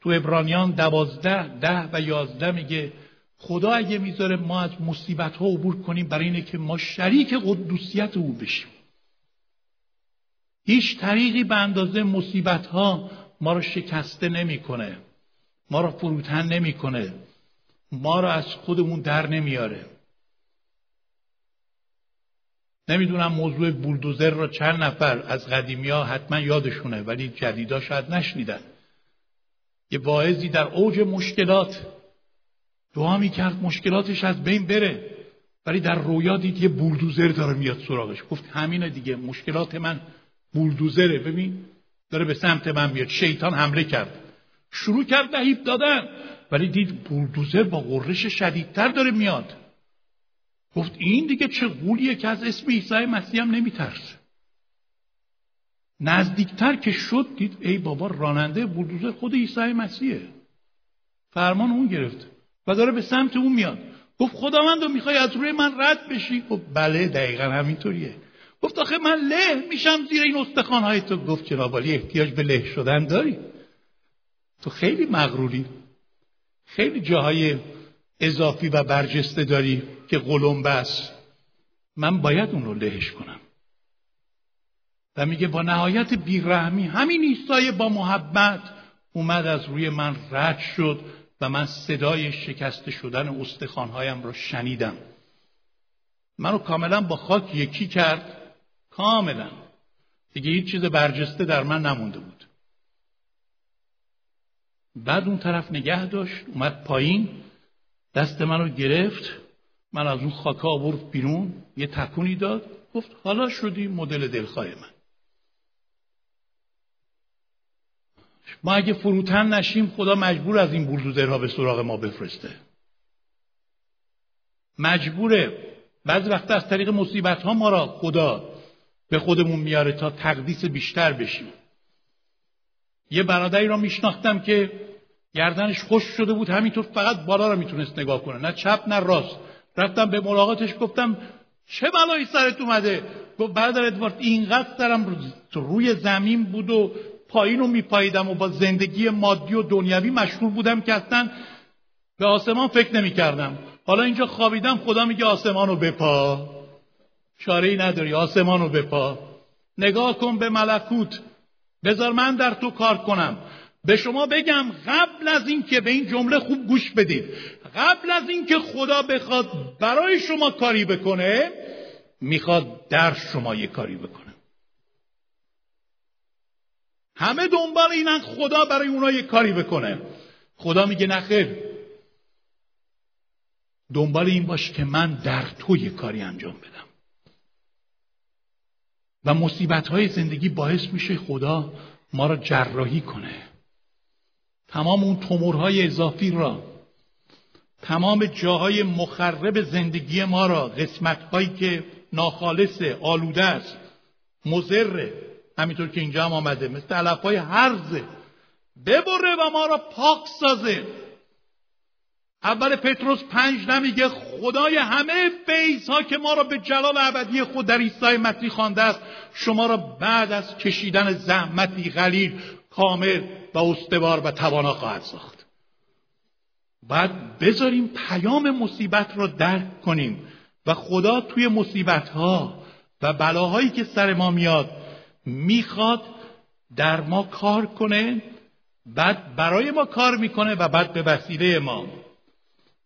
A: تو ابرانیان دوازده ده و یازده میگه خدا اگه می‌ذاره ما از مصیبت ها عبور کنیم برای اینه که ما شریک قدوسیت او بشیم. هیچ طریقی به اندازه مصیبت ها ما رو شکسته نمی‌کنه. ما رو فروتن نمی‌کنه. ما رو از خودمون در نمیاره. نمی‌دونم موضوع بولدوزر را چند نفر از قدیمی ها حتما یادشونه ولی جدیدا شاید نشنیدن. یه واعظی در اوج مشکلات دعا می‌کرد مشکلاتش از بین بره ولی در رویا دید یه بولدوزر داره میاد سراغش. گفت همینه دیگه مشکلات من بولدوزره. ببین داره به سمت من میاد. شیطان حمله کرد. شروع کرد نهیب دادن. ولی دید بولدوزر با قررش شدیدتر داره میاد. گفت این دیگه چه قولیه که از اسم عیسی مسیح هم نمیترسه. نزدیکتر که شد دید ای بابا راننده بولدوزر خود عیسی مسیحه. فرمان اون گرفت و داره به سمت اون میاد. گفت خداوند و می‌خوای از روی من رد بشی؟ گفت بله دقیقا همینطوریه. گفت آخه من له میشم زیر این استخوانهای تو. گفت جنابالی احتیاج به له شدن داری؟ تو خیلی مغروری. خیلی جاهای اضافی و برجسته داری که قلم بس من باید اون رو لهش کنم. و میگه با نهایت بیرحمی همین ایستای با محبت اومد از روی من رد شد و من صدای شکسته شدن استخوانهایم را شنیدم. منو کاملا با خاک یکی کرد کاملا. دیگه هیچ چیز برجسته در من نمونده بود. بعد اون طرف نگه داشت اومد پایین دست منو گرفت من از اون خاکا آورد بیرون یه تکونی داد گفت حالا شدی مدل دلخواه من. ما اگه فروتن نشیم خدا مجبور از این بولدوزرها به سراغ ما بفرسته. مجبوره. بعضی وقتا از طریق مصیبت ها ما را خدا به خودمون میاره تا تقدیس بیشتر بشیم. یه برادری را میشناختم که گردنش خوش شده بود همینطور فقط بالا را می‌تونست نگاه کنه. نه چپ نه راست. رفتم به ملاقاتش گفتم چه بلایی سرت اومده؟ گفت برادر ادوارد اینقدر سرم روی زمین بود و پایین رو میپاییدم و با زندگی مادی و دنیوی مشغول بودم که اصلا به آسمان فکر نمی کردم حالا اینجا خوابیدم خدا میگه آسمان رو بپا. شاره ای نداری آسمان رو بپا. نگاه کن به ملکوت. بذار من در تو کار کنم. به شما بگم قبل از اینکه به این جمله خوب گوش بدید قبل از اینکه خدا بخواد برای شما کاری بکنه می‌خواد در شما یه کاری بکنه. همه دنبال اینن خدا برای اونا یه کاری بکنه. خدا میگه نخیر دنبال این باش که من در تو یه کاری انجام بدم. و مصیبت های زندگی باعث میشه خدا ما را جراحی کنه. تمام اون تومورهای اضافی را تمام جاهای مخرب زندگی ما را قسمت هایی که ناخالص آلوده است مزره همینطور که اینجا هم آمده مثل علف های حرزه ببره و ما را پاک سازه. اول پتروس پنج نمیگه خدای همه فیض ها که ما را به جلال ابدی خود در عیسی مسیح خوانده است شما را بعد از کشیدن زحمتی قلیل کامل و استوار و توانا خواهد ساخت. بعد بذاریم پیام مصیبت را درک کنیم و خدا توی مصیبت ها و بلاهایی که سر ما میاد می‌خواد در ما کار کنه بعد برای ما کار می‌کنه و بعد به وسیله ما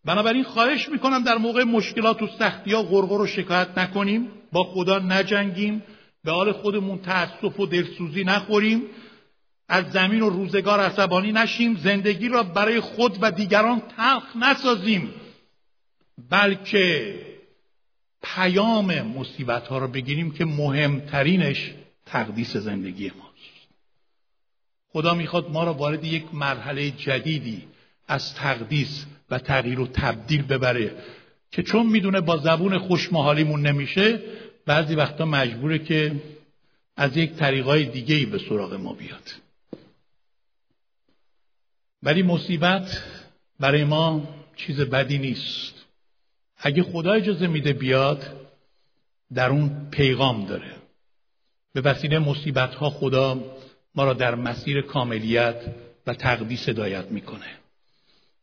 A: بنابراین خواهش می‌کنم در موقع مشکلات و سختی ها غرغر و شکایت نکنیم. با خدا نجنگیم. به حال خودمون تأسف و دلسوزی نخوریم. از زمین و روزگار عصبانی نشیم. زندگی را برای خود و دیگران تلخ نسازیم. بلکه پیام مصیبت ها را بگیریم که مهمترینش تقدیس زندگی ماست. خدا می‌خواد ما را وارد یک مرحله جدیدی از تقدیس و تغییر و تبدیل ببره. که چون می‌دونه با زبون خوشمحالیمون نمیشه بعضی وقتا مجبوره که از یک طریقای دیگه ای به سراغ ما بیاد. ولی مصیبت برای ما چیز بدی نیست. اگه خدا اجازه میده بیاد در اون پیغام داره. به وسیله مصیبت ها خدا ما را در مسیر کاملیت و تقدیس هدایت می‌کنه.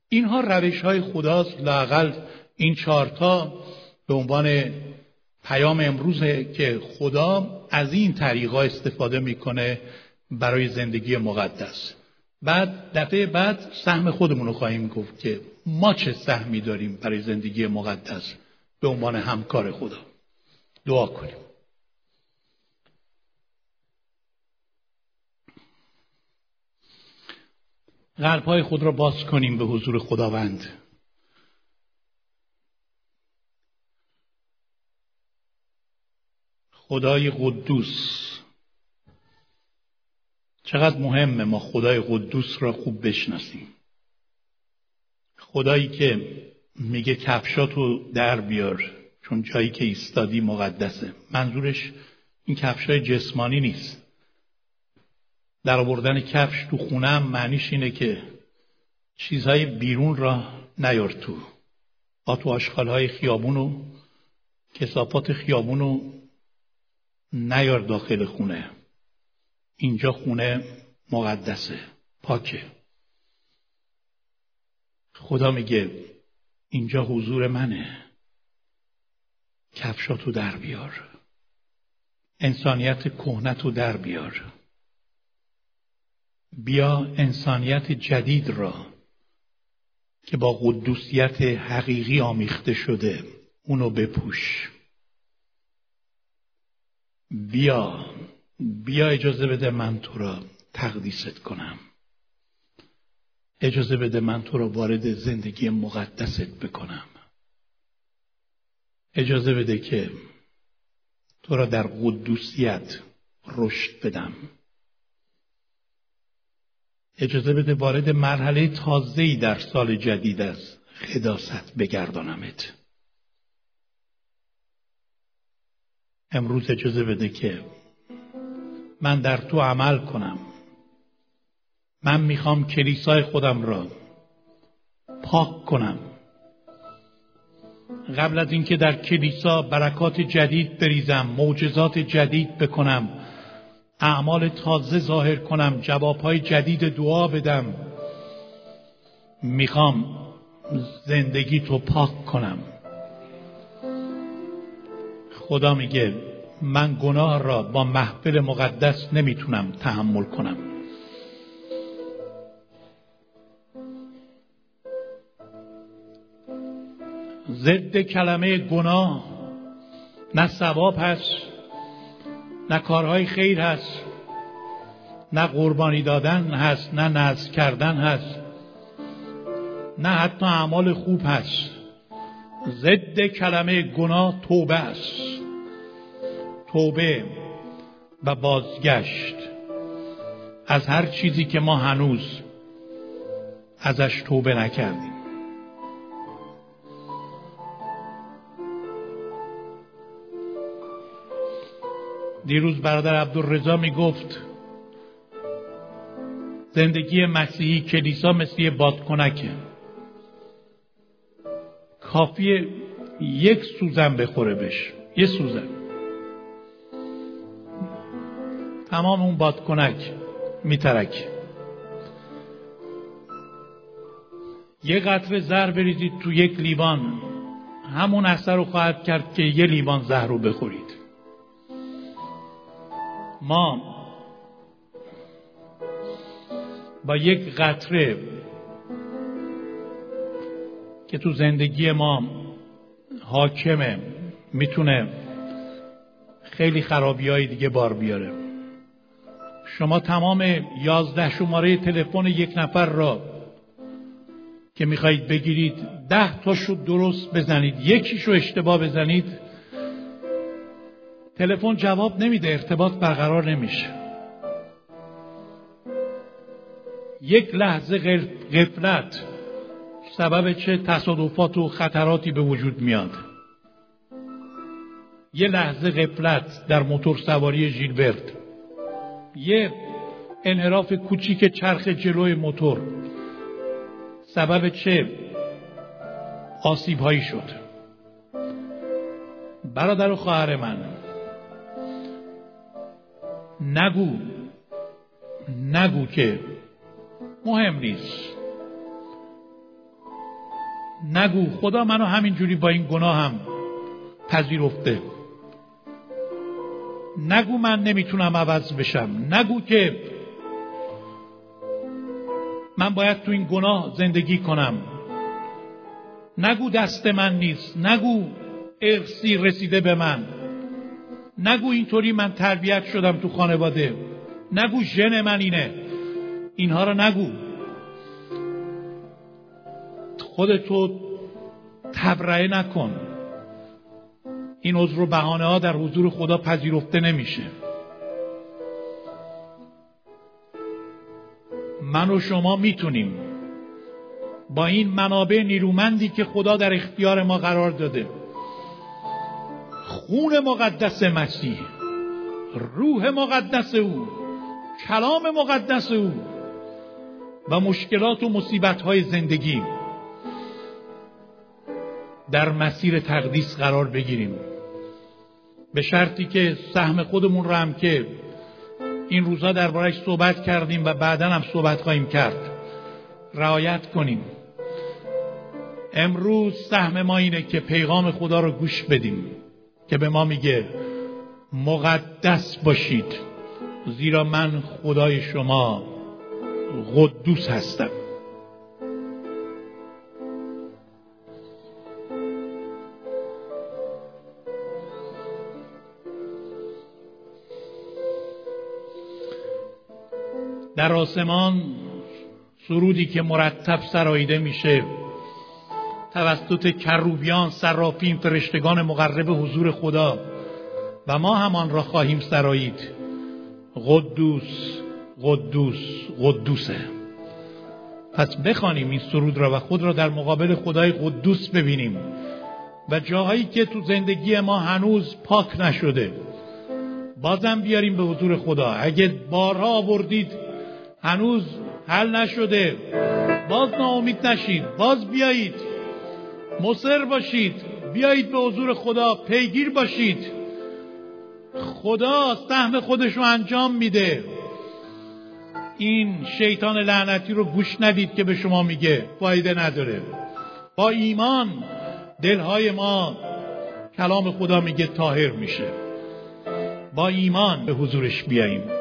A: اینها روش های خداست لاقل این چارتا به عنوان پیام امروزه که خدا از این طریقا استفاده می‌کنه برای زندگی مقدس. بعد دفعه بعد سهم خودمون رو خواهیم گفت که ما چه سهمی داریم برای زندگی مقدس به عنوان همکار خدا. دعا کنیم. قلبهای خود را باز کنیم به حضور خداوند. خدای قدوس. چقدر مهمه ما خدای قدوس را خوب بشناسیم. خدایی که میگه کفشاتو در بیار چون جایی که ایستادی مقدسه. منظورش این کفشای جسمانی نیست. در آوردن کفش تو خونه هم معنیش اینه که چیزهای بیرون را نیار تو. آتو آشخالهای خیابونو کسافات خیابونو نیار داخل خونه. اینجا خونه مقدسه پاکه. خدا میگه اینجا حضور منه. کفشاتو در بیار. انسانیت کهنتو در بیار. بیا انسانیت جدید را که با قدوسیت حقیقی آمیخته شده اونو بپوش. بیا بیا اجازه بده من تو را تقدیست کنم. اجازه بده من تو را وارد زندگی مقدست بکنم. اجازه بده که تو را در قدوسیت رشد بدم. اجازه بده وارد مرحله تازه‌ای در سال جدید از خداست بگردانمت. امروز اجازه بده که من در تو عمل کنم. من می‌خوام کلیسای خودم را پاک کنم. قبل از اینکه در کلیسا برکات جدید بریزم معجزات جدید بکنم اعمال تازه ظاهر کنم جوابهای جدید دعا بدم. می‌خوام زندگی تو پاک کنم. خدا میگه من گناه را با محفل مقدس نمی‌تونم تحمل کنم. ضد کلمه گناه نه ثواب هست نه کارهای خیر هست نه قربانی دادن هست نه نزد کردن هست نه حتی اعمال خوب هست. ضد کلمه گناه توبه است. توبه و بازگشت از هر چیزی که ما هنوز ازش توبه نکردیم. دیروز برادر عبدالرضا می گفت زندگی مسیحی کلیسا مثل یه بادکنکه. کافیه یک سوزن بخوره بش یه سوزن. تمام اون بادکنک میترک یه قطره زهر بریزید تو یک لیوان. همون اثر رو خواهد کرد که یه لیوان زهر رو بخورید. ما با یک قطره که تو زندگی ما حاکمه می‌تونه خیلی خرابی های دیگه بار بیاره. شما تمام یازده شماره تلفن یک نفر را که می‌خواهید بگیرید ده تاشو درست بزنید یکیشو اشتباه بزنید تلفن جواب نمیده ارتباط برقرار نمیشه. یک لحظه غفلت سبب چه تصادفات و خطراتی به وجود میاد؟ یه لحظه غفلت در موتور سواری ژیلبرت. یه انحراف کوچیک چرخ جلوی موتور. سبب چه آسیب هایی شد. برادر و خواهر من نگو. نگو که مهم نیست. نگو خدا منو همینجوری با این گناه هم پذیرفته. نگو من نمی‌تونم عوض بشم. نگو که من باید تو این گناه زندگی کنم. نگو دست من نیست. نگو ارسی رسیده به من. نگو اینطوری من تربیت شدم تو خانواده. نگو ژن من اینه. اینها رو نگو. خودتو تبرئه نکن. این عذر و بهانه ها در حضور خدا پذیرفته نمیشه. من و شما می‌تونیم با این منابع نیرومندی که خدا در اختیار ما قرار داده خون مقدس مسیح روح مقدس او کلام مقدس او و مشکلات و مصیبت های زندگی. در مسیر تقدیس قرار بگیریم. به شرطی که سهم خودمون رو هم که این روزا دربارش صحبت کردیم و بعدا هم صحبت خواهیم کرد رعایت کنیم. امروز سهم ما اینه که پیغام خدا رو گوش بدیم. که به ما میگه مقدس باشید زیرا من خدای شما قدوس هستم. در آسمان سرودی که مرتب سراییده میشه توسط کروبیان سرافین فرشتگان مقرب حضور خدا. و ما همان را خواهیم سرایید. قدوس قدوس قدوسه. پس بخوانیم این سرود را و خود را در مقابل خدای قدوس ببینیم. و جاهایی که تو زندگی ما هنوز پاک نشده بازم بیاریم به حضور خدا. اگه بارها آوردید هنوز حل نشده. باز ناامید نشید. باز بیایید. مصر باشید. بیایید به حضور خدا پیگیر باشید. خدا سهم خودش رو انجام میده. این شیطان لعنتی رو گوش ندید که به شما میگه. فایده نداره. با ایمان دلهای ما کلام خدا میگه تاهر میشه. با ایمان به حضورش بیاییم.